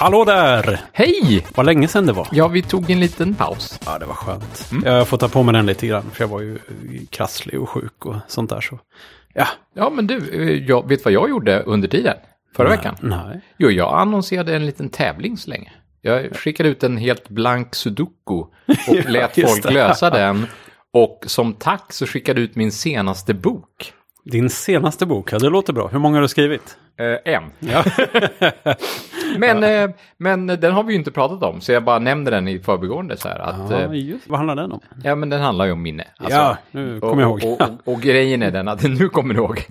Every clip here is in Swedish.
Hallå där! Hej! Vad länge sedan det var. Ja, vi tog en liten paus. Ja, det var skönt. Jag får ta på mig den lite grann, för jag var ju krasslig och sjuk och sånt där. Så. Ja, Ja, men du, eh, jag, vet vad jag gjorde under tiden? Förra veckan? nej. Jo, jag annonserade en liten tävling så länge. Jag skickade ut en helt blank sudoku och lät just folk lösa den. Och som tack så skickade ut min senaste bok. Din senaste bok, ja, det låter bra. Hur många har du skrivit? Eh, en. Ja, Men, eh, men den har vi ju inte pratat om, så jag bara nämner den i förbigående så här. Att, ja eh, just. Vad handlar den om? ja, men den handlar ju om minne. Alltså, ja, nu kommer jag ihåg. Och, och, och grejen är den att, nu kommer du ihåg.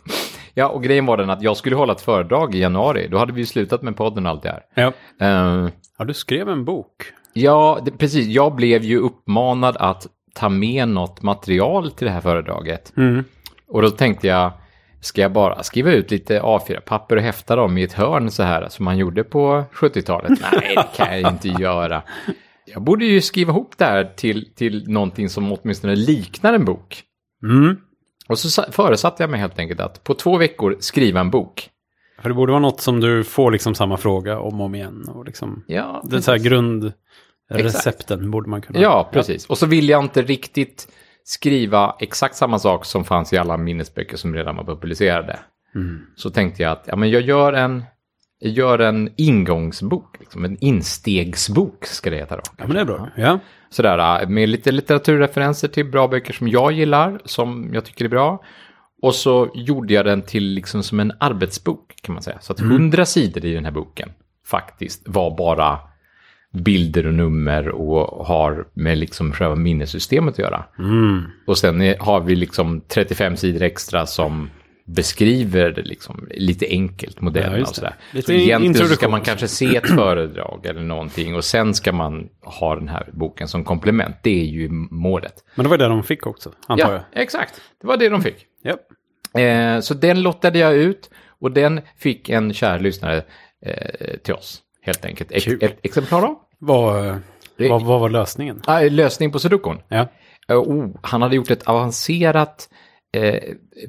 Ja, och grejen var den att jag skulle hålla ett föredrag i januari. Då hade vi ju slutat med podden och allt det här. Ja. Eh, ja, du skrev en bok. ja, det, precis. Jag blev ju uppmanad att ta med något material till det här föredraget. Mm. Och då tänkte jag, ska jag bara skriva ut lite A4-papper och häfta dem i ett hörn så här som man gjorde på 70-talet? Nej, det kan jag inte göra. Jag borde ju skriva ihop det här till, till någonting som åtminstone liknar en bok. Mm. Och så sa- föresatte jag mig helt enkelt att på två veckor skriva en bok. För det borde vara något som du får liksom samma fråga om och om igen. Och liksom, Ja, det är så här grundrecepten borde man kunna... Ja, precis. Och så vill jag inte riktigt skriva exakt samma sak som fanns i alla minnesböcker som redan var publicerade. Mm. Så tänkte jag att ja, men jag gör en, jag gör en ingångsbok, liksom, en instegsbok ska det heta då. Ja, men det är bra. Ja. Sådär, äh, med lite litteraturreferenser till bra böcker som jag gillar, som jag tycker är bra. Och så gjorde jag den till liksom som en arbetsbok kan man säga. Så att hundra sidor i den här boken faktiskt var bara bilder och nummer och har med liksom själva minnessystemet att göra. Mm. Och sen är- har vi liksom 35 sidor extra som beskriver det liksom lite enkelt, Ja, modellerna just och sådär. Lite Så egentligen så ska man kanske se ett föredrag eller någonting och sen ska man ha den här boken som komplement. Det är ju målet. Men det var det de fick också, antar Ja, jag. exakt. Det var det de fick. Ja. Eh, så den lottade jag ut och den fick en kär lyssnare eh, till oss, helt enkelt. Ex- Kul. ett exemplar av. Vad, vad, vad var lösningen? Ah, lösning på sudokun. Ja. Eh, oh, han hade gjort ett avancerat eh,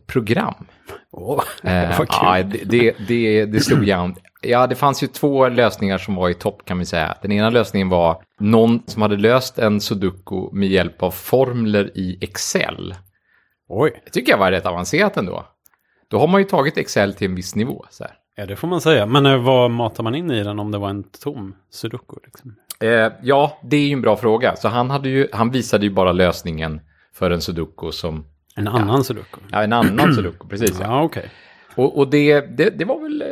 program. Åh, Eh, vad kul. ja, det, det, det, det stod jämnt. Ja, det fanns ju två lösningar som var i topp kan vi säga. Den ena lösningen var någon som hade löst en sudoku med hjälp av formler i Excel. Oj, Det tycker jag var rätt avancerat ändå. Då har man ju tagit Excel till en viss nivå. Så här. Ja det får man säga. Men eh, vad matar man in i den om det var en tom sudoku? Liksom? Eh, ja, det är ju en bra fråga. Så han, hade ju, han visade ju bara lösningen för en sudoku som... En annan sudoku? Ja, en annan sudoku, precis. Ja. Ja, okej. Och, och det, det, det var väl... eh,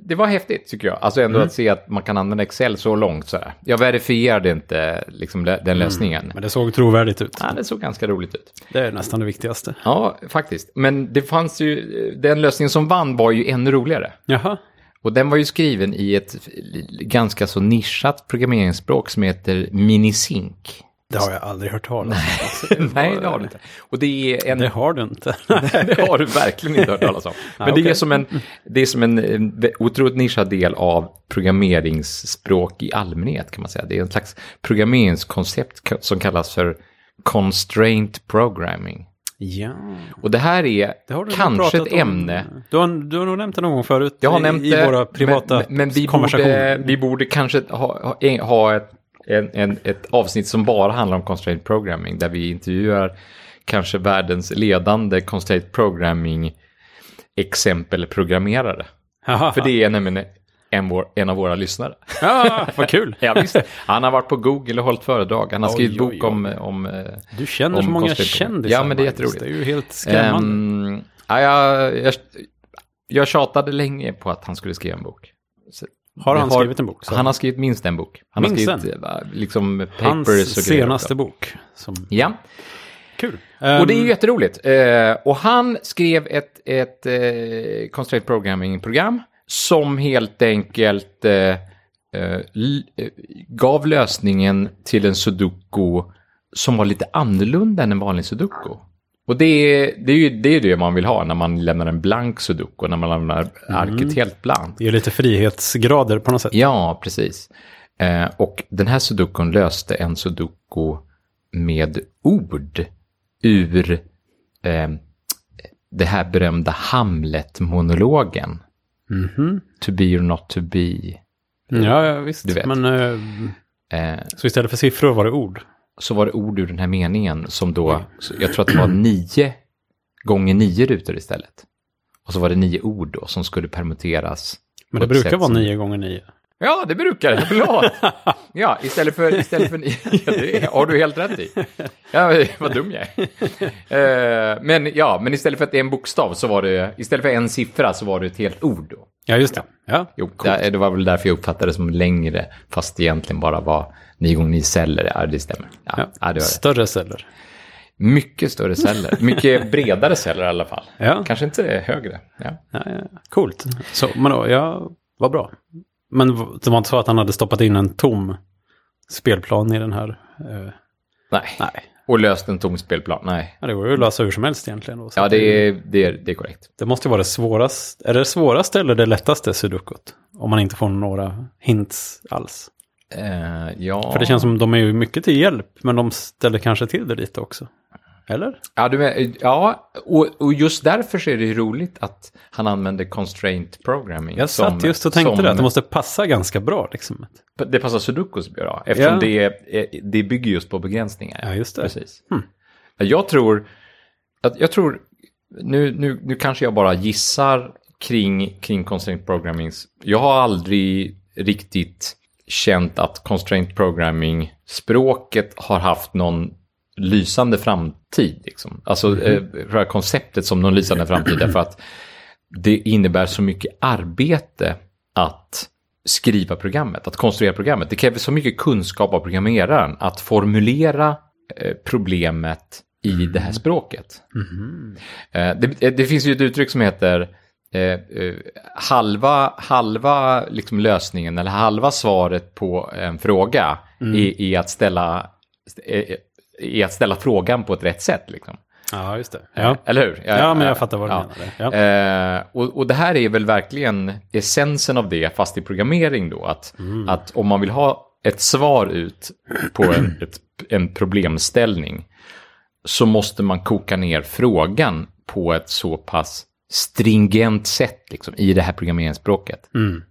Det var häftigt tycker jag. Alltså ändå att se att man kan använda Excel så långt så här. Jag verifierade inte liksom, den lösningen. Men det såg trovärdigt ut. Ja, det såg ganska roligt ut. Det är nästan det viktigaste. Ja, faktiskt. Men det fanns ju... Den lösningen som vann var ju ännu roligare. Jaha. Och den var ju skriven i ett ganska så nischat programmeringsspråk som heter Minisync. Det har jag aldrig hört talas om. Nej, det har du inte. Och det är en... Det har du inte. det har du verkligen inte hört talas om. Men det, är som en, det är som en eh, otroligt nischad del av programmeringsspråk i allmänhet kan man säga. Det är en slags programmeringskoncept som kallas för constraint programming. ja. Och det här är Det kanske ett om. ämne. Du har, du har nog nämnt det någon gång förut. Jag har i, nämnt I våra privata men, men vi, konversationer. borde, vi borde kanske ha, ha, ha ett, en, en, ett avsnitt som bara handlar om constraint programming, där vi intervjuar kanske världens ledande constraint programming exempelprogrammerare. Jaha. För det är nämligen en, vår, en av våra lyssnare. Ja, vad kul. Ja, visst. Han har varit på Google och hållit föredrag. Han har Oj, skrivit oj, bok oj. om... om eh, Du känner Om så många kändisar. Ja, men det är jätteroligt. Det är ju helt skrämmande. ehm, ja, jag, jag, jag tjatade länge på att han skulle skriva en bok. Så har han skrivit en bok? Så? Han har skrivit minst en bok. Han Minst har skrivit eh, liksom papers Hans och senaste bok. Som... Ja, Kul. och det är ju Ehm, jätteroligt. Eh, och han skrev ett, ett eh, constraint programming-program som helt enkelt eh, eh, eh, gav lösningen till en sudoku som var lite annorlunda än en vanlig sudoku. Och det är, det är ju det, är det man vill ha när man lämnar en blank sudoku, när man lämnar arket helt blankt. Det är lite frihetsgrader på något sätt. Ja, precis. Eh, och den här sudokun löste en sudoku med ord ur eh, det här berömda Hamlet-monologen. Mhm. To be or not to be. Ja, ja visst. Du vet. Men eh, Eh, så istället för siffror var det ord. Så var det ord ur den här meningen som då, jag tror att det var nio gånger nio rutor istället. Och så var det nio ord då som skulle permuteras. Men det brukar vara som- nio gånger nio. Ja, det brukar det. Förlåt. Ja, istället för, istället för. Ja, det har du helt rätt i. Ja, vad dum jag är. Eh, men ja, men istället för att det är en bokstav så var det, istället för en siffra så var det ett helt ord då. Ja, just det. Ja, Jo, det, det var väl därför jag uppfattade det som längre, fast det egentligen bara var nio gånger nio celler. Ja, det stämmer. Ja, ja. ja. det. Större celler. Mycket större celler. Mycket bredare celler i alla fall. Ja. Kanske inte högre. Ja. Ja, ja. Coolt. Så, men då, ja, vad bra. Men det var inte så att han hade stoppat in en tom spelplan i den här? Eh, Nej. nej, Och löst en tom spelplan. Nej. ja, det går ju att lösa hur som helst egentligen. Då, Ja, det är, det är, det är korrekt. det måste ju vara det svåraste. Är det svåraste eller det lättaste sudokot? Om man inte får några hints alls. Eh, ja. För det känns som de är ju mycket till hjälp, men de ställer kanske till det lite också. Eller? Ja, du men, ja och, och just därför så är det ju roligt att han använder constraint programming. Jag som- satt just och tänkte som- det, att det måste passa ganska bra liksom. Det passar Sudokus bra, eftersom Ja. det, är- det bygger just på begränsningar. Ja, just det. Precis. Hmm. Jag tror, jag tror, nu, nu, nu kanske jag bara gissar kring, kring constraint programming. Jag har aldrig riktigt känt att constraint programming-språket har haft någon lysande framtid. Liksom. Alltså Mhm. här konceptet som någon lysande framtid därför att det innebär så mycket arbete att skriva programmet, att konstruera programmet. Det kräver så mycket kunskap av programmeraren att formulera eh, problemet i det här språket. Eh, det, det finns ju ett uttryck som heter eh, halva, halva liksom lösningen eller halva svaret på en fråga i, i, att ställa, eh, i att ställa frågan på ett rätt sätt. Liksom. Ja, just det. Ja, Eller hur? ja men jag fattar vad du Ja. menar. Ja. Eh, och, och det här är väl verkligen essensen av det, fast i programmering då. Att, att om man vill ha ett svar ut på en, ett, en problemställning så måste man koka ner frågan på ett så pass stringent sätt liksom, i det här programmeringsspråket.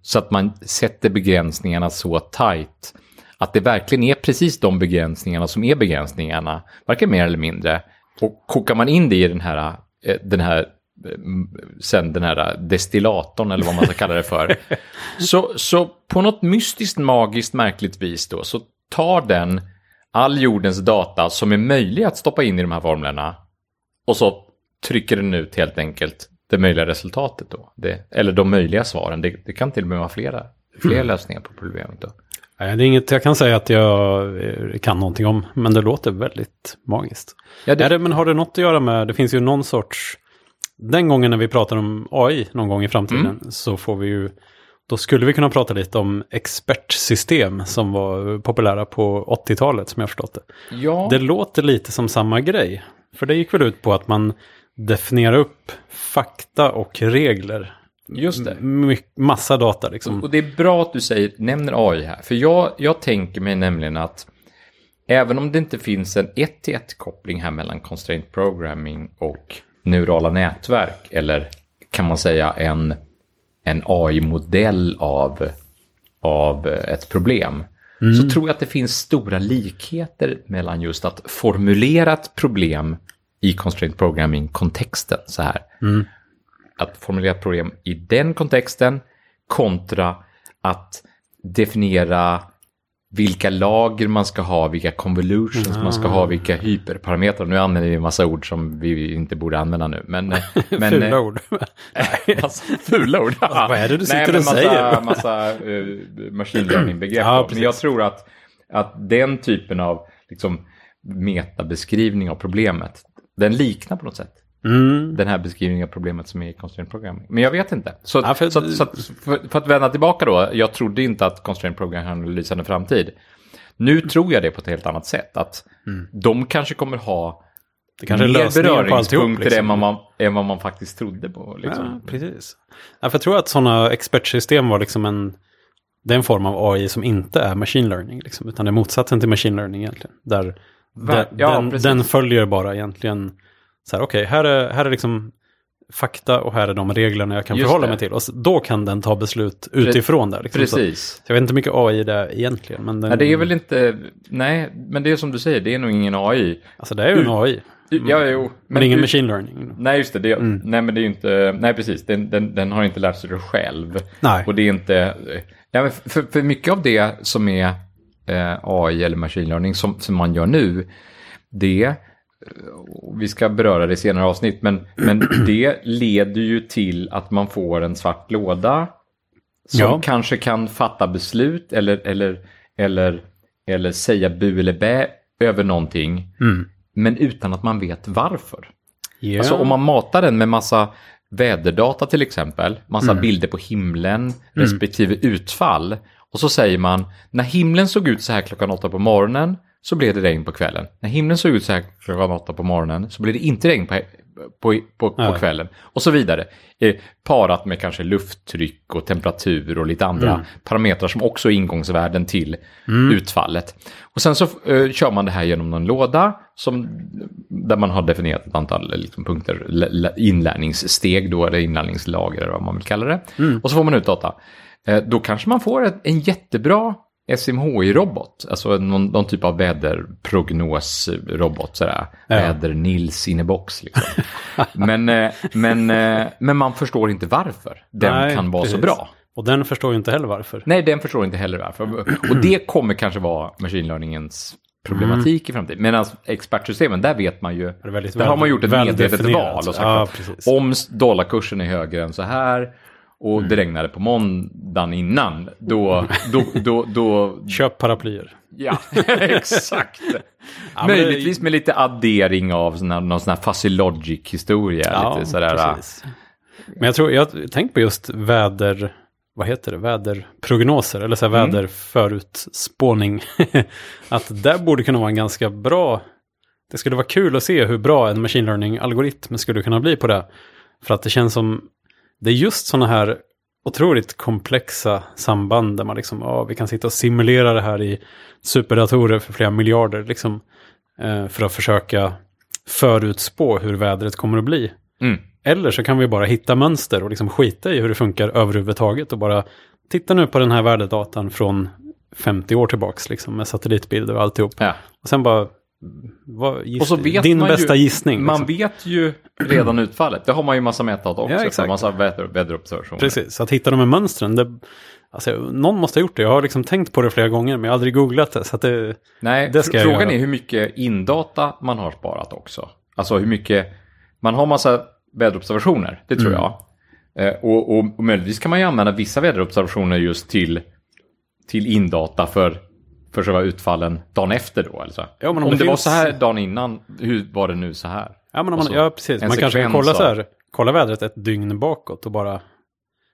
Så att man sätter begränsningarna så tajt att det verkligen är precis de begränsningarna som är begränsningarna, varken mer eller mindre. Och kokar man in det i den här, eh, den här eh, sen den här destillatorn eller vad man ska kalla det för. så, så på något mystiskt, magiskt, märkligt vis då så tar den all jordens data som är möjlig att stoppa in i de här formlerna och så trycker den ut helt enkelt det möjliga resultatet då. Det, eller de möjliga svaren. Det, det kan till och med vara flera, fler lösningar på problemet då. Nej, det är inget jag kan säga att jag eh, kan någonting om, men det låter väldigt magiskt. Ja, det- Är det, men har det något att göra med, det finns ju någon sorts, den gången när vi pratar om AI någon gång i framtiden Mm. så får vi ju, då skulle vi kunna prata lite om expertsystem som var populära på 80-talet som jag förstått det. Ja, Det låter lite som samma grej, för det gick väl ut på att man definierar upp fakta och regler. Just det. Massa data liksom. Och det är bra att du säger, nämner AI här. För jag, jag tänker mig nämligen att även om det inte finns en ett till ett koppling här mellan constraint programming och neurala nätverk, eller kan man säga en, en AI-modell av, av ett problem, så tror jag att det finns stora likheter mellan just att formulera ett problem i constraint programming-kontexten så här att formulera problem i den kontexten kontra att definiera vilka lager man ska ha, vilka convolutions man ska ha, vilka hyperparametrar. Nu använder vi en massa ord som vi inte borde använda nu. Men, eh, men, Fula eh, ord. massa fula ord. vad är det du sitter Nej, och massa, säger? Massa uh, machine learning-begrepp. Ja, men jag tror att, att den typen av liksom, metabeskrivning av problemet, den liknar på något sätt Mm. den här beskrivningen av problemet som är i constraint programming. Men jag vet inte. Så, Ja, för- så, så att, för, för att vända tillbaka då, jag trodde inte att constraint programming har en lysande framtid. Nu tror jag det på ett helt annat sätt. Att de kanske kommer ha Mm. Det kanske mer beröringspunkter Liksom. än, vad man, än vad man faktiskt trodde på. Liksom. Ja, precis. Ja, för jag tror att sådana expertsystem var liksom en, det är en form av AI som inte är machine learning, liksom, utan det är motsatsen till machine learning egentligen. Där Va- den, ja, den, den följer bara egentligen, så här, okej, här, är, här är liksom fakta och här är de reglerna jag kan Just förhålla det. mig till. Och då kan den ta beslut utifrån det. Liksom. Så, Precis. jag vet inte hur mycket AI det är egentligen. Men den, Nej, det är väl inte, nej, men det är som du säger, det är nog ingen AI. Alltså det är ju en AI. Ja, jo. Men, men ingen du- machine learning. Nej, just det. det Nej, men det är inte... Nej, precis. Den, den, den har inte lärt sig det själv. Nej. Och det är inte... Ja, men för, för mycket av det som är eh, AI eller machine learning som, som man gör nu, det... eh, Vi ska beröra det i senare avsnitt, men, men det leder ju till att man får en svart låda som Ja. kanske kan fatta beslut eller, eller, eller, eller säga bu eller bä över någonting, Mm. men utan att man vet varför. Ja. Alltså om man matar den med massa väderdata till exempel, massa Mm. bilder på himlen respektive utfall. Och så säger man, när himlen såg ut så här klockan åtta på morgonen så blev det regn på kvällen. När himlen såg ut så här klockan åtta på morgonen så blev det inte regn på, på, på, på kvällen. Och så vidare. Eh, parat med kanske lufttryck och temperatur och lite andra Mm. parametrar som också är ingångsvärden till utfallet. Och sen så eh, kör man det här genom någon låda som, där man har definierat ett antal liksom, punkter, inlärningssteg då, eller inlärningslager eller vad man vill kalla det. Och så får man ut data. Eh, då kanske man får ett, en jättebra SMHI-robot, alltså någon, någon typ av väderprognosrobot, sådär. Ja. Väder-Nils in box liksom. men, eh, men, eh, men man förstår inte varför den Nej, kan vara så precis. bra. Och den förstår ju inte heller varför. Nej, den förstår inte heller varför. Och det kommer kanske vara machine learningens problematik i framtiden. Medan expertsystemen, där vet man ju, där har man gjort ett väl medvetet val. Och sagt Ja, om dollarkursen är högre än så här och Mm. det regnade på måndagen innan, då, då, då, då Köp paraplyer. ja, exakt. Ja, Möjligtvis med lite addering av såna, någon sån här fuzzy logic-historia. lite sådär, precis. Men jag tror, jag tänkt på just väder, vad heter det, väderprognoser eller så här Mm. väderförutspåning. att det borde kunna vara en ganska bra, det skulle vara kul att se hur bra en machine learning-algoritm skulle kunna bli på det. För att det känns som, det är just sådana här otroligt komplexa samband där man liksom, ja, vi kan sitta och simulera det här i superdatorer för flera miljarder, liksom, eh, för att försöka förutspå hur vädret kommer att bli. Mm. Eller så kan vi bara hitta mönster och liksom skita i hur det funkar överhuvudtaget och bara titta nu på den här värdedatan från 50 år tillbaks liksom med satellitbilder och alltihop. Ja. Och sen bara, vad, giss, Och så vet din man bästa ju, gissning. Man liksom. vet ju redan utfallet. Det har man ju massa mätdata också. Ja, exakt. Massa väder, väderobservationer. Precis, så att hitta de här mönstren, det, alltså, någon måste ha gjort det. Jag har liksom tänkt på det flera gånger men jag har aldrig googlat det. Så det, Nej, Det ska frågan är hur mycket indata man har sparat också. Alltså hur mycket, man har massa väderobservationer, det tror Mm. jag. Eh, och, och, och möjligtvis kan man ju använda vissa väderobservationer just till, till indata för, för själva utfallen dagen efter då. Alltså. Ja, men om om det det, var finns- så här dagen innan, hur var det nu så här? ja, men om man, Alltså, ja, precis. Man kanske kan kolla så här, kolla vädret ett dygn bakåt och bara...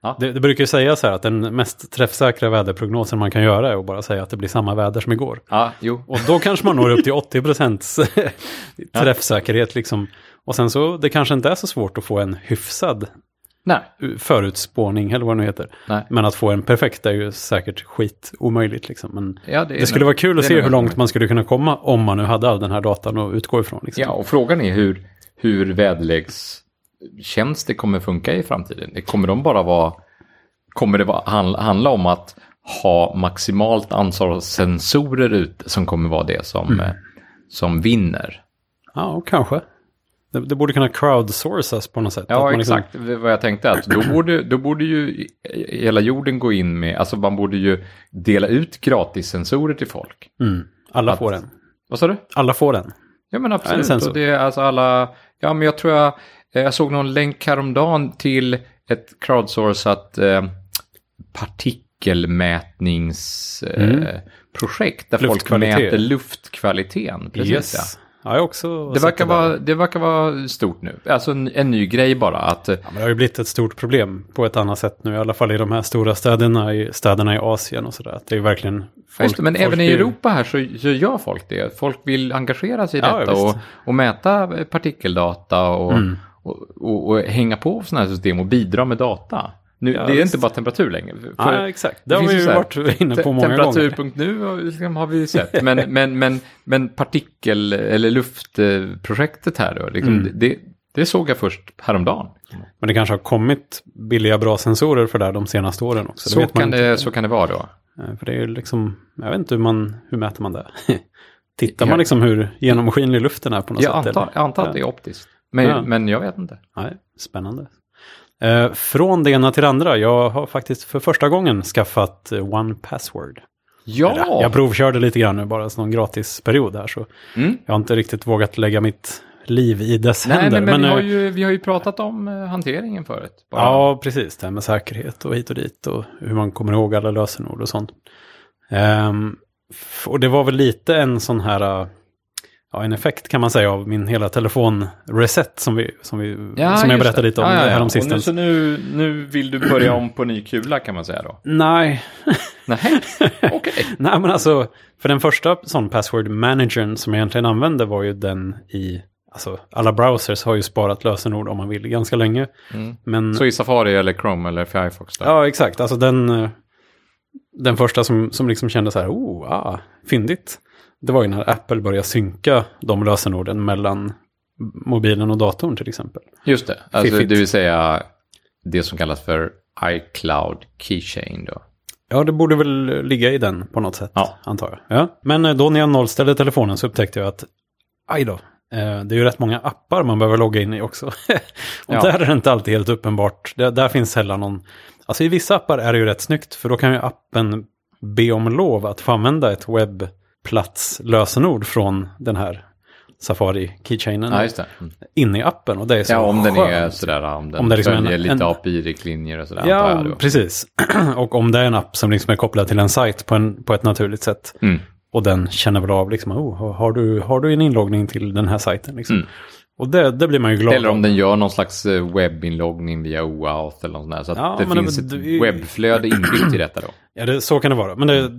Ja. Det, det brukar ju säga så här att den mest träffsäkra väderprognosen man kan göra är att bara säga att det blir samma väder som igår. Ja, jo. Och då kanske man når upp till 80 procents träffsäkerhet liksom. Och sen så, det kanske inte är så svårt att få en hyfsad Nej, förutspåning, eller vad det nu heter. nej. Men att få en perfekt är ju säkert skit omöjligt liksom. Men Ja, det, det skulle nog- vara kul att se hur långt man skulle kunna komma om man nu hade all den här datan att utgå ifrån. Liksom. Ja, och frågan är hur, hur väderlekstjänster kommer funka i framtiden. Kommer de bara vara, kommer det vara, handla, om att ha maximalt antal sensorer ute som kommer vara det som, Mm. eh, som vinner? Ja, kanske. Det, det borde kunna crowdsourcas på något sätt. Ja, liksom- exakt. Var vad jag tänkte. Att då, borde, då borde ju hela jorden gå in med, alltså man borde ju dela ut gratissensorer till folk. mm, alla Att- får en. Vad sa du? Alla får en. Ja men absolut. en och det är alltså alla, ja men jag tror jag, jag såg någon länk häromdagen till ett crowdsourcat eh, partikelmätningsprojekt eh, Mm. där folk mäter luftkvaliteten. Precis, yes. Ja, jag har också ja. det, verkar vara, det verkar vara stort nu. Alltså en, en ny grej bara. Att, eh, Ja, men det har ju blivit ett stort problem på ett annat sätt nu. I alla fall i de här stora städerna i, städerna i Asien och sådär. Att det är verkligen... Just det, men folk även i Europa här så, så gör folk det. Folk vill engagera sig i Ja, detta visst. och, och mäta partikeldata och, Mm. och, och, och hänga på sådana här system och bidra med data. Nu, Ja, det är visst. inte bara temperatur längre. För- Ja, exakt. Det, har finns vi ju ju varit inne på många gånger. Temperatur.nu har- liksom har vi sett. Men, men, men, men partikel eller luftprojektet här då, liksom, Mm. det, Det såg jag först häromdagen. Men det kanske har kommit billiga bra sensorer för det här de senaste åren också. Så kan, inte. det, så kan det vara då. Eh, För det är ju liksom, jag vet inte hur man, hur mäter man det? Tittar man liksom hur genomskinlig luften är på något Jag sätt? antar, jag antar att det är optiskt. Men, Ja. men jag vet inte. Nej, spännande. Eh, från det ena till det andra, jag har faktiskt för första gången skaffat eh, One Password. Eller, Ja! Jag provkörde lite grann nu, bara som någon gratisperiod här, så Mm. jag har inte riktigt vågat lägga mitt liv i dess Nej, händer. nej, men, vi, eh, har ju, vi har ju pratat om hanteringen förut. Bara. Ja, precis. Det här med säkerhet och hit och dit och hur man kommer ihåg alla lösenord och sånt. F- och det var väl lite en sån här, ja, en effekt kan man säga av min hela telefon-reset som, vi, som, vi, som jag berättade det. lite om ja, ja, ja. nu, Så nu, nu vill du börja om på ny kula kan man säga då? Nej, Nej, okej. nej men alltså, för den första sån password managern som jag egentligen använde var ju den i, alltså alla browsers har ju sparat lösenord om man vill ganska länge. Mm. Men Så i Safari eller Chrome eller Firefox då? Ja, exakt. Alltså den, eh, den första som, som liksom kände så här, oh, ah, fyndigt. Det var ju när Apple började synka de lösenorden mellan mobilen och datorn till exempel. Just det, alltså, det vill säga det som kallas för iCloud Keychain då. Ja, det borde väl ligga i den på något sätt, Ja. antar jag. Ja. Men eh, då när jag nollställde telefonen så upptäckte jag att, aj då, eh, det är ju rätt många appar man behöver logga in i också. och Ja. där är det inte alltid helt uppenbart. Där, där finns sällan någon, alltså i vissa appar är det ju rätt snyggt, för då kan ju appen be om lov att få använda ett webbplatslösenord från den här Safari keychainen Ja. Mm. in i appen. Och det är så Ja, om den är skönt. sådär, om den Om det liksom följer en- lite en- API-riktlinjer och sådär. jag Ja, precis. och om det är en app som liksom är kopplad till en sajt på, en, på ett naturligt sätt. Mm. Och den känner väl av, liksom, oh, har, du, har du en inloggning till den här sajten? Liksom. Mm. Och det, det blir man ju glad Eller om den gör någon slags eh, webbinloggning via OAuth eller något sånt där. Så att Ja, det finns det- ett webbflöde inbyggt i detta då. Ja, det, så kan det vara. Men det,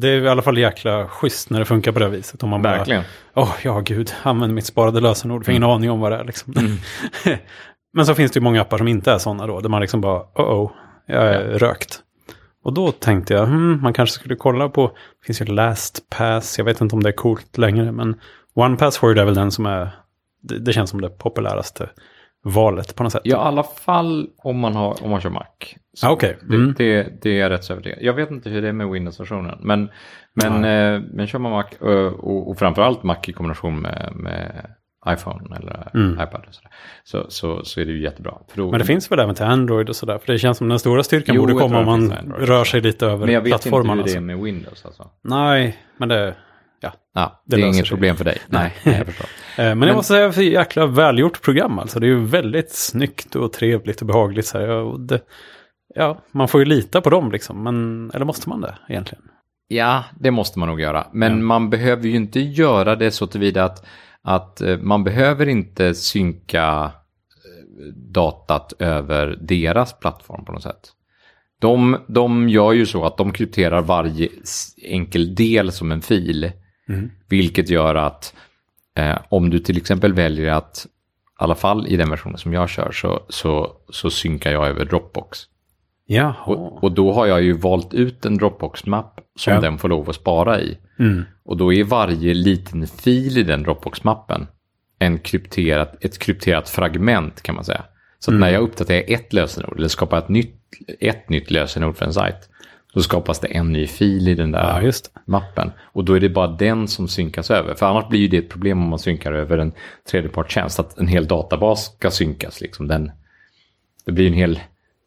det är i alla fall jäkla schysst när det funkar på det viset. Om man bara, Verkligen. åh ja gud, använd mitt sparade lösenord, för ingen Mm. aning om vad det är. Liksom. Men så finns det ju många appar som inte är sådana då, där man liksom bara, oh oh, jag är rökt. Och då tänkte jag, hmm, man kanske skulle kolla på, det finns ju LastPass, jag vet inte om det är coolt längre, men OnePassword är väl den som är, det, det känns som det populäraste valet på något sätt. Ja, i alla fall om man, har, om man kör Mac. Så Ah, okej. det, Mm. det, det är jag rätt så övertygad. Jag vet inte hur det är med Windows-versionen. Men, men, eh, men kör man Mac eh, och, och framförallt Mac i kombination med, med iPhone eller Mm. iPad och sådär, så, så, så är det ju jättebra. Då, Men det finns väl även till Android och sådär, för det känns som den stora styrkan Jo, borde komma om det man rör sig lite över men jag vet inte plattformarna. hur det är med Windows alltså. Nej, men det, ja. Ja, Det det, är inget problem för dig. Nej, nej jag förstår. Eh, Men, jag måste säga, för jäkla välgjort program alltså. Det är ju väldigt snyggt och trevligt och behagligt. Så här. Ja, det, ja, man får ju lita på dem liksom. Men, eller måste man det egentligen? Ja, det måste man nog göra. Men man behöver ju inte göra det så tillvida att, att eh, man behöver inte synka eh, datat över deras plattform på något sätt. De, de gör ju så att de krypterar varje enkel del som en fil. Vilket gör att eh, om du till exempel väljer att, i alla fall i den versionen som jag kör, så, så, så synkar jag över Dropbox. Jaha. Och, och då har jag ju valt ut en Dropbox-mapp som Ja. den får lov att spara i. Mm. Och då är varje liten fil i den Dropbox-mappen en krypterat, ett krypterat fragment kan man säga. Så Mm. när jag uppdaterar ett lösenord eller skapar ett nytt, ett nytt lösenord för en sajt, då skapas det en ny fil i den där Ja, mappen. Och då är det bara den som synkas över. För annars blir det ett problem om man synkar över en tredjepartstjänst. Att en hel databas ska synkas. Liksom. Den, det blir en hel,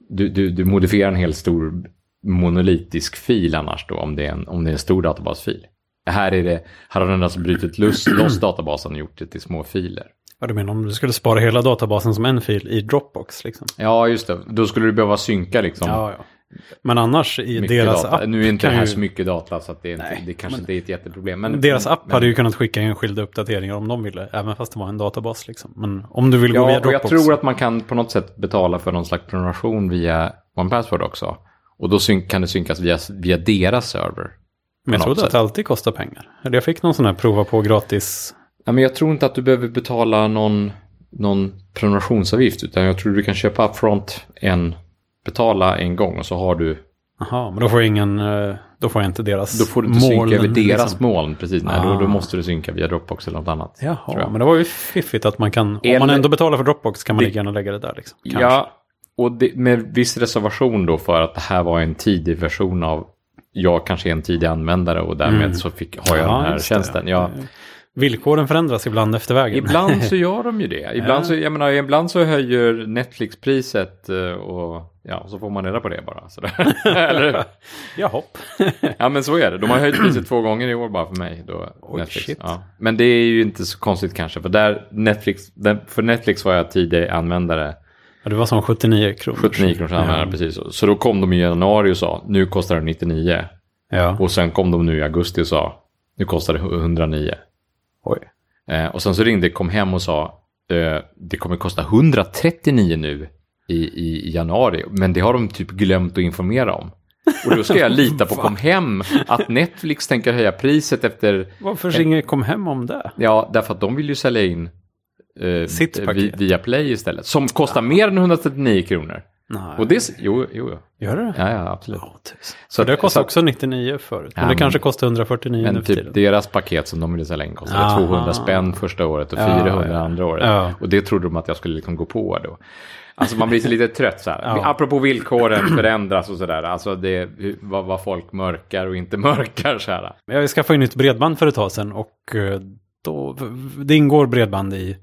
du, du, du modifierar en hel stor monolitisk fil annars då om det är en, om det är en stor databasfil. Här, är det, här har den alltså brutit loss, loss databasen och gjort det till små filer. Vad du menar om du skulle spara hela databasen som en fil i Dropbox liksom? Ja, just det. Då skulle du behöva synka liksom. Ja, ja. Men annars i mycket deras data. app Nu är inte det här ju, så mycket data så att det, är inte, det kanske men- inte är ett jätteproblem. Men, Deras app men, hade ju kunnat skicka enskilda uppdateringar om de ville, även fast det var en databas liksom. Men om du vill gå via Ja, Dropbox. jag tror att man kan på något sätt betala för någon slags prenumeration via OnePassword också. Och då kan det synkas via, via deras server. Men jag trodde att sätt. det alltid kostar pengar. Eller jag fick någon sån här prova på gratis. Ja, men jag tror inte att du behöver betala någon, någon prenumerationsavgift. Utan jag tror du kan köpa upfront en, betala en gång och så har du Jaha, men då får jag ingen, eh, då får jag inte deras Då får du inte synka moln, över deras liksom. moln, precis. Nej, då, då Ah. måste du synka via Dropbox eller något annat. Jaha, jag. men det var ju fiffigt att man kan, om man ändå betalar för Dropbox kan man Det- lika gärna lägga det där liksom. Kanske. Ja, och det, med viss reservation då för att det här var en tidig version av jag kanske är en tidig användare och därmed Mm. så fick, har jag den här just det. tjänsten. Ja, Villkoren förändras ibland efter vägen. ibland så gör de ju det. Ibland, så, jag menar, ibland så höjer Netflix priset eh, och ja, så får man reda på det bara. Sådär. Eller, ja, hopp. ja, men så är det. De har höjt priset två gånger i år bara för mig. Då, Oj, Netflix. Ja. Men det är ju inte så konstigt kanske. För, där Netflix, för Netflix var jag tidig användare. Ja, det var som 79 kronor. 79 kronors användare, ja. precis. Så då kom de i januari och sa nu kostar det 99. Ja, Och sen kom de nu i augusti och sa nu kostar det 109. oj. Eh, och sen så ringde kom hem och sa eh, det kommer kosta 139 nu i, i, januari. Men det har de typ glömt att informera om. Och då ska jag lita på kom hem att Netflix tänker höja priset efter, Varför ringer kom hem om det? ja därför att de vill ju sälja in eh, Sitt paket. via Play istället. Som kostar mer än 139 kronor. Nej. Och det, jo, jo, jo. Gör det? Ja, ja, absolut. Ja, tusen. Så det kostade så- också 99 förut. Ja, men det kanske kostar 149 nu Men tiden. typ deras paket som de ville sälja in kostade Aha. 200 spänn första året och Ja, 400 ja. andra året. Ja. Och det trodde de att jag skulle liksom gå på då. Alltså man blir så lite trött så här. Ja. Apropå villkoren förändras och sådär. Alltså det, vad, vad folk mörkar och inte mörkar så här. Jag skaffade ju nytt bredband för ett tag sedan och eh, då, det ingår bredband i,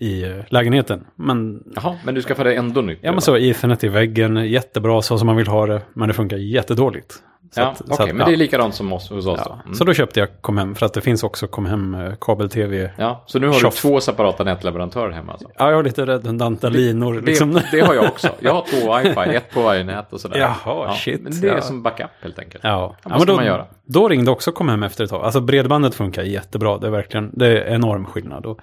i lägenheten. Men, Jaha, men du skaffade ändå nytt? ja men så ethernet i väggen, jättebra så som man vill ha det, men det funkar jättedåligt. Så Ja, okej, att, men ja. det är likadant som oss, hos oss Ja, då. Mm. Så då köpte jag Comhem för att det finns också Comhem eh, kabel-tv. Ja, så nu har Tjoff. du två separata nätleverantörer hemma alltså? Ja, jag har lite redundanta linor. Det, Liksom. det har jag också. Jag har två wifi, ett på varje nät och sådär. Jaha, shit, Men det är ja. som backup helt enkelt. Ja, ja men då, man göra? då ringde också Comhem efter ett tag. Alltså bredbandet funkar jättebra. Det är verkligen, det är enorm skillnad. Och,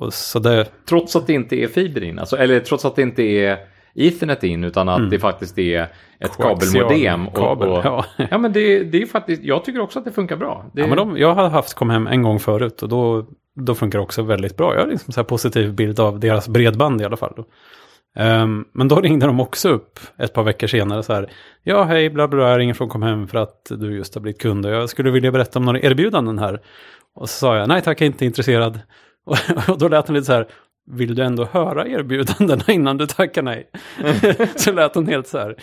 och så det, Trots att det inte är fiber in, alltså, eller trots att det inte är Ethernet in, utan att det faktiskt är ett kabelmodem. Och, kabel, och, ja. ja, men det, det är faktiskt, jag tycker också att det funkar bra. Det, Ja, men de, jag har haft Comhem en gång förut och då, då funkar det också väldigt bra. Jag har liksom så här positiv bild av deras bredband i alla fall. Ehm, men då ringde de också upp ett par veckor senare så här. Ja, hej, bla bla, jag ringer från Comhem för att du just har blivit kund och jag skulle vilja berätta om några erbjudanden här. Och så sa jag, nej tack, jag är inte intresserad. Och, och då lät hon lite så här, vill du ändå höra erbjudandena innan du tackar nej? så lät hon helt så här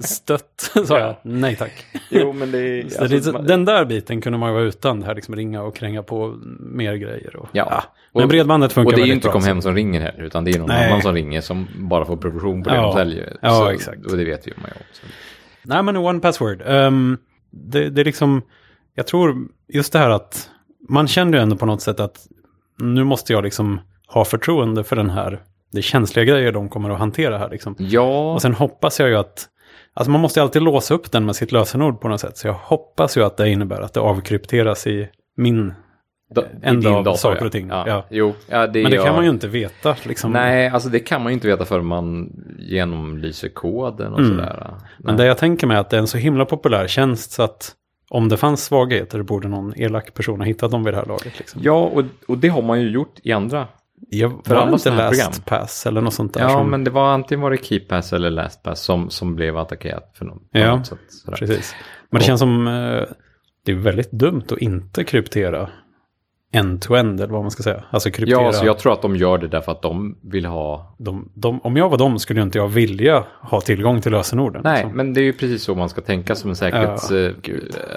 stött. sa jag, nej tack. Jo, men det är... Så alltså, det, man- den där biten kunde man ju vara utan, det här liksom ringa och kränga på mer grejer. Och, Ja. Men Och- bredbandet funkar och det är ju inte kom hem som ringer heller, utan det är någon Nej. annan som ringer som bara får provision på det Ja. de säljer. Ja, Så- exakt. Och det vet ju man ju också. Nej men one password. Ehm, det, det är liksom, jag tror just det här att man känner ju ändå på något sätt att nu måste jag liksom ha förtroende för den här, det är känsliga grejer de kommer att hantera här liksom. Ja, Och sen hoppas jag ju att, alltså man måste ju alltid låsa upp den med sitt lösenord på något sätt. Så jag hoppas ju att det innebär att det avkrypteras i min, da, en dag dator, saker och ting. Ja. Ja. Jo, ja, det men det gör- kan man ju inte veta liksom. Nej, alltså det kan man ju inte veta förrän man genomlyser koden och Mm. sådär. Men det jag tänker mig är att det är en så himla populär tjänst så att om det fanns svagheter borde någon elak person ha hittat dem vid det här laget. Liksom. Ja, och, och det har man ju gjort i andra. Jag för alla inte Last Pass eller något sånt där. Ja, som, men det var antingen var det KeePass eller LastPass som, som blev attackerat för någon, Ja, något sätt. Precis. Men det Och- känns som eh, det är väldigt dumt att inte kryptera end-to-end eller vad man ska säga. Alltså kryptera. Ja, så jag tror att de gör det därför att de vill ha... de, de, om jag var dem skulle inte jag vilja ha tillgång till lösenorden. Nej, liksom. men det är ju precis så man ska tänka som en säkerhets, eh,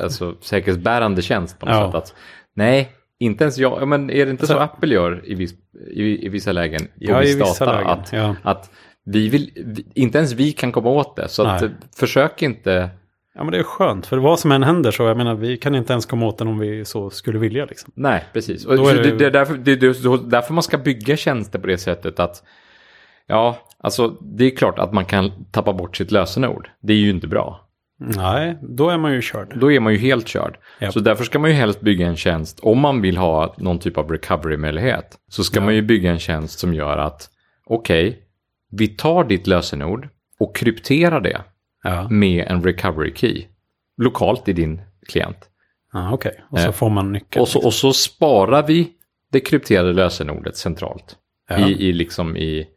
alltså, säkerhetsbärande tjänst på något Ja. sätt. Att, nej, inte ens jag. Ja, men är det inte så Så- Apple gör i, viss, i, i vissa lägen? På Ja, viss i vissa data, lägen, Att, ja. att vi vill, vi, inte ens vi kan komma åt det. Så att, försök inte... Ja, men det är skönt. För vad som än händer så, jag menar, vi kan inte ens komma åt den om vi så skulle vilja. Liksom. Nej, precis. Och är det, det- är därför, det är därför man ska bygga tjänster på det sättet att Ja, alltså det är klart att man kan tappa bort sitt lösenord. Det är ju inte bra. Nej, då är man ju körd. Då är man ju helt körd. Japp. Så därför ska man ju helst bygga en tjänst, om man vill ha någon typ av recovery-möjlighet, så ska Ja. man ju bygga en tjänst som gör att, okej, vi tar ditt lösenord och krypterar det Ja, med en recovery key, lokalt i din klient. ah, okej. Och så Eh, får man nyckeln. Och så, och så sparar vi det krypterade lösenordet centralt. Ja. I, I liksom i,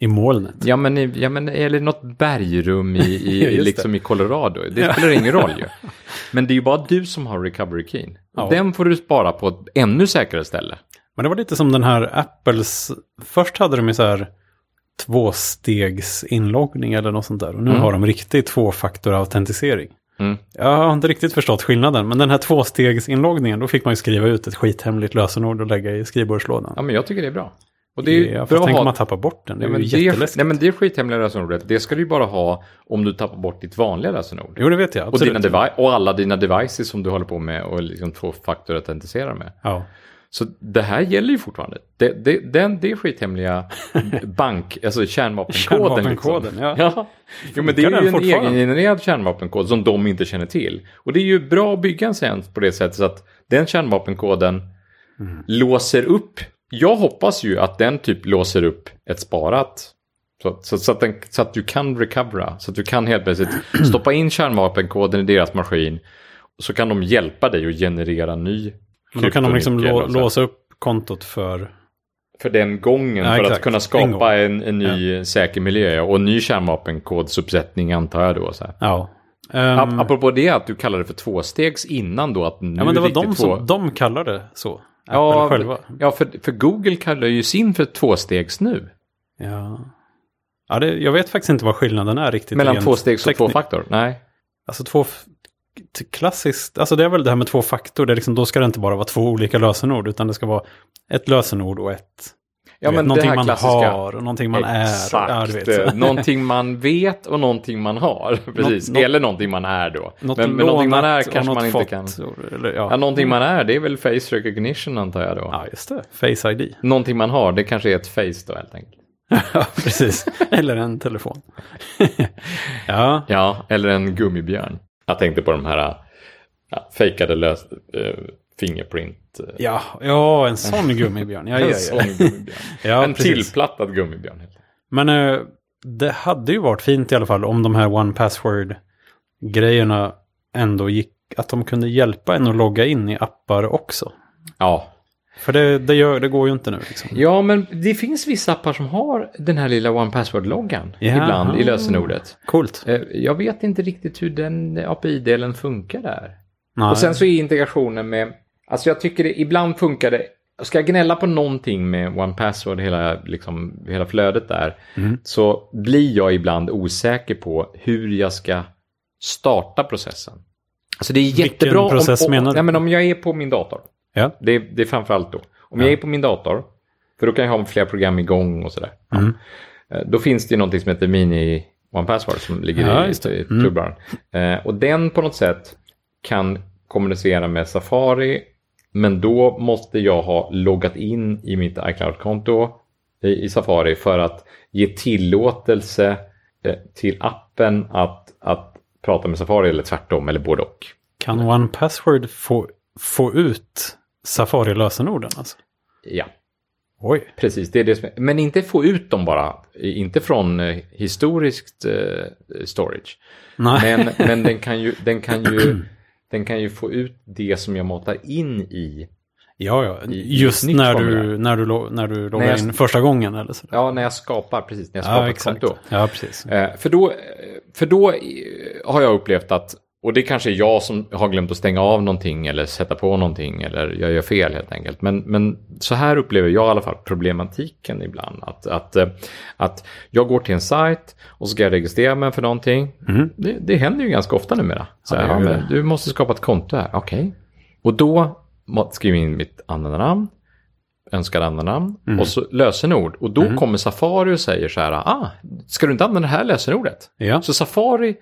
I molnet. Ja men, i- ja, men eller något bergrum i, i, liksom i Colorado. Det spelar ingen roll ju. Men det är ju bara du som har recovery keyn. Ja. Den får du spara på ett ännu säkrare ställe. Men det var lite som den här Apples, först hade de ju så här tvåstegs inloggning eller något sånt där. Och nu Mm. har de riktigt tvåfaktorautentisering. Mm. Jag har inte riktigt förstått skillnaden, men den här tvåstegsinloggningen, då fick man ju skriva ut ett skithemligt lösenord och lägga i skrivbordslådan. Ja men jag tycker det är bra. Och det är ja, bra tänk om man tappar bort den, det är ju det, jätteläskigt. nej men det skithemliga lösenordet, det ska du ju bara ha om du tappar bort ditt vanliga lösenord. Jo, det vet jag. Och, dina och alla dina devices som du håller på med och liksom tvåfaktorautentisera med. Ja. Så det här gäller ju fortfarande. Det, det, den, det skithemliga bank, alltså kärnvapenkoden. Kärnvapenkoden, liksom. ja. ja. Jo men det är ju en egengenererad kärnvapenkod som de inte känner till. Och det är ju bra att bygga en tjänst på det sättet så att den kärnvapenkoden Mm. låser upp. Jag hoppas ju att den typ låser upp ett sparat. Så, så, så, att den, så att du kan recovera. Så att du kan helt plötsligt stoppa in kärnvapenkoden i deras maskin. Så kan de hjälpa dig att generera ny Men då kan de liksom lå- låsa upp kontot för... För den gången, Ja, för att exakt. kunna En skapa gång. en, en ny säker miljö och en ny kärnvapenkodsuppsättning antar jag då. Så här. Ja. Ehm, Apropå det att du kallar det för tvåstegs innan då att nu ja, men det var de två... som de kallar det så. Ja, själva. ja för, för Google kallar ju sin för tvåstegs nu. Ja. Ja, det, jag vet faktiskt inte vad skillnaden är riktigt. Mellan tvåstegs och tvåfaktor? Nej. Alltså två... Klassiskt, alltså det är väl det här med två faktor. Det är liksom, då ska det inte bara vara två olika lösenord, utan det ska vara ett lösenord och ett... Ja, vet, men det någonting man har och någonting man Exakt. är. Ja, vet, så. någonting man vet och någonting man har. Precis. något- Eller någonting man är då. Något men, men någonting man är kanske man inte fått, kan. Eller, ja. Ja, någonting man är, det är väl face recognition antar jag då. ja, just det. Face ID. Någonting man har, det kanske är ett face då helt enkelt. ja, precis. Eller en telefon. ja, Ja, eller en gummibjörn. Jag tänkte på de här ja, fejkade lös, äh, fingerprint. eh, ja, ja, en sån gummibjörn. Ja, en ja. sån gummibjörn. ja en precis. tillplattad gummibjörn. Men eh, det hade ju varit fint i alla fall om de här One Password-grejerna ändå gick, att de kunde hjälpa en att logga in i appar också. Ja. För det, det, gör, det går ju inte nu liksom. ja, men det finns vissa appar som har den här lilla One Password-loggan Jaha. ibland i lösenordet. Coolt. Eh, Jag vet inte riktigt hur den API-delen funkar där. Nej. Och sen så är integrationen med, alltså jag tycker det, ibland funkar det, ska jag gnälla på någonting med One Password, hela, liksom, hela flödet där, Mm. så blir jag ibland osäker på hur jag ska starta processen. Alltså det är Vilken jättebra process om, om, menar du? ja, men om jag är på min dator. Ja. Det, det är framförallt då. Om jag är på min dator, för då kan jag ha flera program igång och sådär. Mm. Eh, Då finns det ju någonting som heter Mini One Password som ligger Ja, i, i Mm. tubbaren. Eh, och den på något sätt kan kommunicera med Safari. Men då måste jag ha loggat in i mitt iCloud-konto i, i Safari för att ge tillåtelse eh, till appen att, att prata med Safari eller tvärtom eller både och. Kan One Password få, få ut Safari-lösenorden alltså? Ja, Oj. precis. Det är det som är. Men inte få ut dem bara. Inte från eh, historiskt eh, storage. Nej. Men, men den, kan ju, den, kan ju, den kan ju få ut det som jag matar in i. ja, ja. i- i Just nytt när du, när du, lo- när du loggar in första gången eller så. Ja, när jag skapar, precis, när jag skapar Ja, ett exakt. konto. Ja, precis. Eh, för då, för då har jag upplevt att, och det kanske är jag som har glömt att stänga av någonting eller sätta på någonting eller jag gör fel helt enkelt. Men, men så här upplever jag i alla fall problematiken ibland. Att, att, eh, att jag går till en sajt och ska jag registrera mig för någonting. Mm. Det, det händer ju ganska ofta numera. Så Ja, här, ja, men du måste skapa ett konto här, okej. Och då skriver jag in mitt användarnamn, önskar användarnamn Mm. och så lösenord. Och då kommer Safari och säger så här, ah, ska du inte använda det här lösenordet? Ja, Så Safari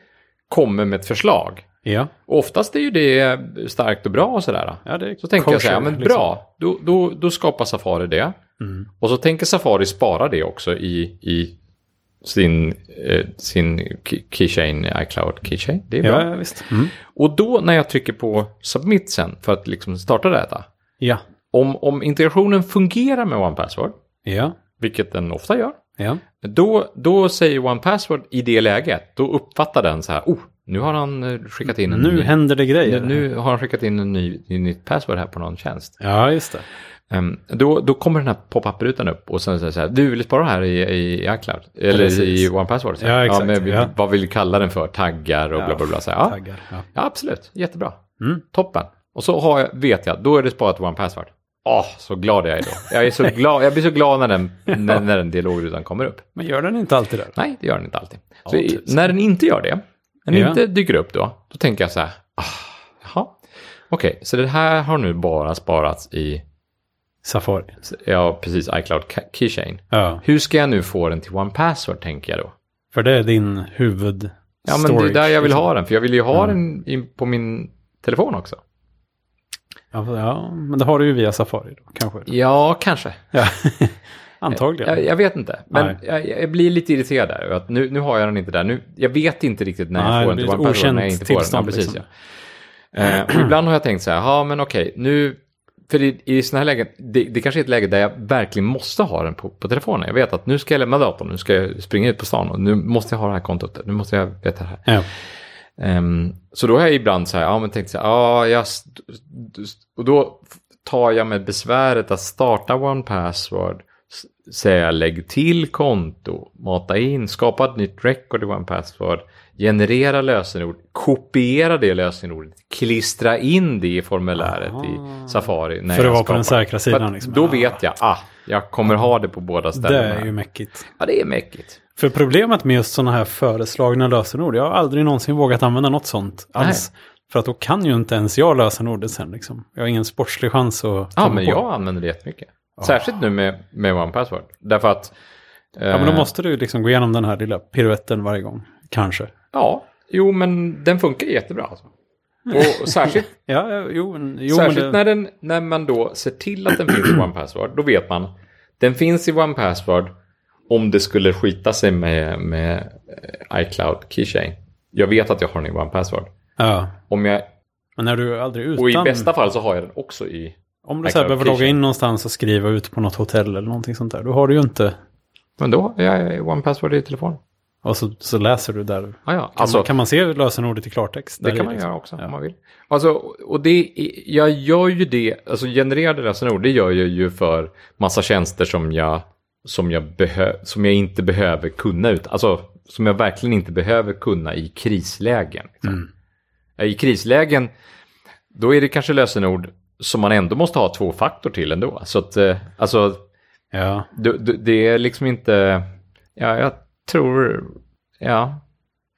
kommer med ett förslag. Ja. Och oftast är ju det starkt och bra och sådär. ja det Så tänker jag så här, men liksom. bra, då, då, då skapar Safari det. Mm. Och så tänker Safari spara det också i, i sin, eh, sin key- keychain, iCloud keychain. Det är bra. Ja, visst. Mm. Och då när jag trycker på submit sen för att liksom starta detta. Ja, Om, om integrationen fungerar med OnePassword, ja, vilket den ofta gör. ja. Då, då säger OnePassword i det läget, då uppfattar den så här, oh, nu har han eh, skickat in en Nu ny, händer det nu, grejer. nu har han skickat in en ny, en nytt password här på någon tjänst. Ja, just det. Ehm, då, då kommer den här pop-up-rutan upp och sen säger så här, du vill spara här i, i iCloud? Eller Precis. i OnePassword? Så Ja, exakt, men vi- ja. Vad vill du kalla den för? Taggar och Ja, bla bla bla. Så här, ja, Taggar. Ja. ja, absolut. Jättebra. Mm. Toppen. Och så har jag, vet jag, då är det sparat OnePassword. Åh, så glad jag är då. Jag, är så glad, jag blir så glad när den, när, när den dialogrutan kommer upp. Men gör den inte alltid det? Nej, det gör den inte alltid. Så Ja, i, tusan. när den inte gör det, när Ja. inte dyker upp då, då tänker jag så här, ah, jaha, okej, så det här har nu bara sparats i, Safari. ja precis, iCloud Keychain. Ja, Hur ska jag nu få den till OnePassword, tänker jag då? för det är din huvud Ja, men det är där jag vill liksom. ha den, för jag vill ju ha Mm. den på min telefon också. Ja, ja, men det har du ju via Safari då, kanske. Ja, kanske. Ja, antagligen. Jag, jag vet inte, men jag, jag blir lite irriterad där. Att nu, nu har jag den inte där. Nu, jag vet inte riktigt när Nej, jag får det den till blir ett när jag okänt inte får den. Ja, precis, liksom. ja. Eh, ibland har jag tänkt så här, ja men okej, nu, för i, i sådana här lägen, det, det kanske är ett läge där jag verkligen måste ha den på, på telefonen. Jag vet att nu ska jag lämna datorn, nu ska jag springa ut på stan och nu måste jag ha det här kontot, nu måste jag veta det här. Ja. Ehm, så då har jag ibland så här, ja men tänkt så här, ja, jag, och då tar jag med besväret att starta OnePassword, säga lägg till konto, mata in, skapa ett nytt record i OnePassword, generera lösenord, kopiera det lösenordet, klistra in det i formuläret i Safari. När För att jag vara på den säkra sidan. Liksom. Då vet jag, ah, jag kommer ha det på båda Det ställena. är ju mäckigt. Ja, det är mäckigt. För problemet med just sådana här föreslagna lösenord, jag har aldrig någonsin vågat använda något sånt alls. För att då kan ju inte ens jag lösenordet sen liksom. Jag har ingen sportslig chans att Ja, men på. jag använder det jättemycket. Särskilt nu med, med OnePassword. Därför att... Ja, men då eh, måste du liksom gå igenom den här lilla piruetten varje gång. Kanske. Ja, jo men den funkar jättebra. Alltså. Och särskilt, Ja, jo, jo särskilt det, när, den, när man då ser till att den finns i OnePassword. Då vet man, den finns i OnePassword om det skulle skita sig med, med eh, iCloud Keychain. Jag vet att jag har den i OnePassword. ja. Om jag, Men är du aldrig utan... och i bästa fall så har jag den också i... Om du så behöver logga in någonstans och skriva ut på något hotell eller någonting sånt där. Då har du ju inte... Men då har jag OnePassword i telefonen. Och så, så läser du där. Kan, Ah, ja. Alltså, man, kan man se lösenordet i klartext? Det kan man liksom? göra också Ja. om man vill. Alltså, och det, är- jag gör ju det, alltså genererade lösenord, det gör jag ju för massa tjänster som jag, som jag, behö, som jag inte behöver kunna ut, alltså som jag verkligen inte behöver kunna i krislägen. Liksom. Mm. I krislägen, då är det kanske lösenord som man ändå måste ha två faktor till ändå. Så att, eh, alltså, Ja. det, det, det är liksom inte, ja, jag tror, ja.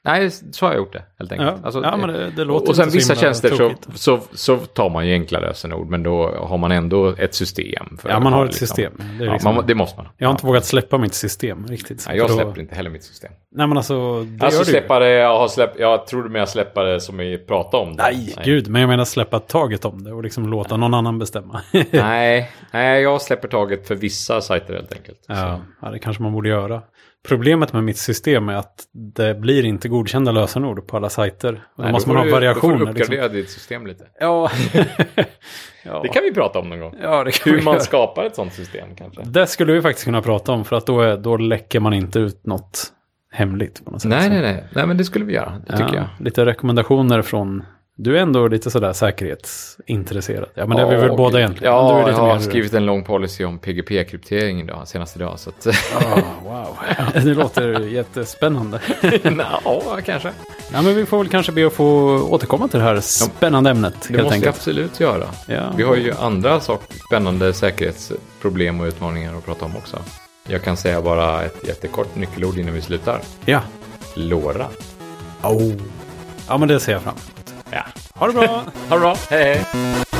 Nej, så har jag gjort det helt enkelt. Ja, Alltså, ja men det, det låter och sen vissa tjänster så, så, så tar man ju enkla lösenord, men då har man ändå ett system. Ja, man ha har ett liksom. system. Det, är Ja, liksom, man, det måste man. Jag har inte vågat släppa mitt system riktigt. Nej, jag då- släpper inte heller mitt system. Nej, men alltså, det Alltså gör du släppa det, jag har släppt, jag tror du menar släppa det som vi pratade om. det. Nej, gud. Men jag menar släppa taget om det och liksom låta någon annan bestämma. Nej, nej, jag släpper taget för vissa sajter helt enkelt. ja, ja, det kanske man borde göra. Problemet med mitt system är att det blir inte godkända lösenord på alla sajter. Och då Nej, måste man ha du- Då får variationer. du Liksom. uppgradera ditt system lite. Ja. ja. Det kan vi prata om någon gång. ja, Hur man göra. skapar ett sånt system kanske. Det skulle vi faktiskt kunna prata om för att då, är, då läcker man inte ut något hemligt på något sätt. Nej, nej, nej. Nej, men det skulle vi göra. Det tycker jag. Lite rekommendationer från... Du är ändå lite sådär säkerhetsintresserad. Ja, men det är vi väl Ja, båda egentligen. Ja, jag har mer... skrivit en lång policy om PGP-kryptering idag, senast idag. Så att, Ah, wow. Det låter jättespännande. ja, kanske. Ja, men vi får väl kanske be att få återkomma till det här spännande ämnet. Det måste vi enkelt. absolut göra. Ja. Vi har ju andra saker, spännande säkerhetsproblem och utmaningar att prata om också. Jag kan säga bara ett jättekort nyckelord innan vi slutar. Ja. Låra. Oh. Ja, men det ser jag fram. Ja. Ha det bra! Ha det bra. Hej, hej.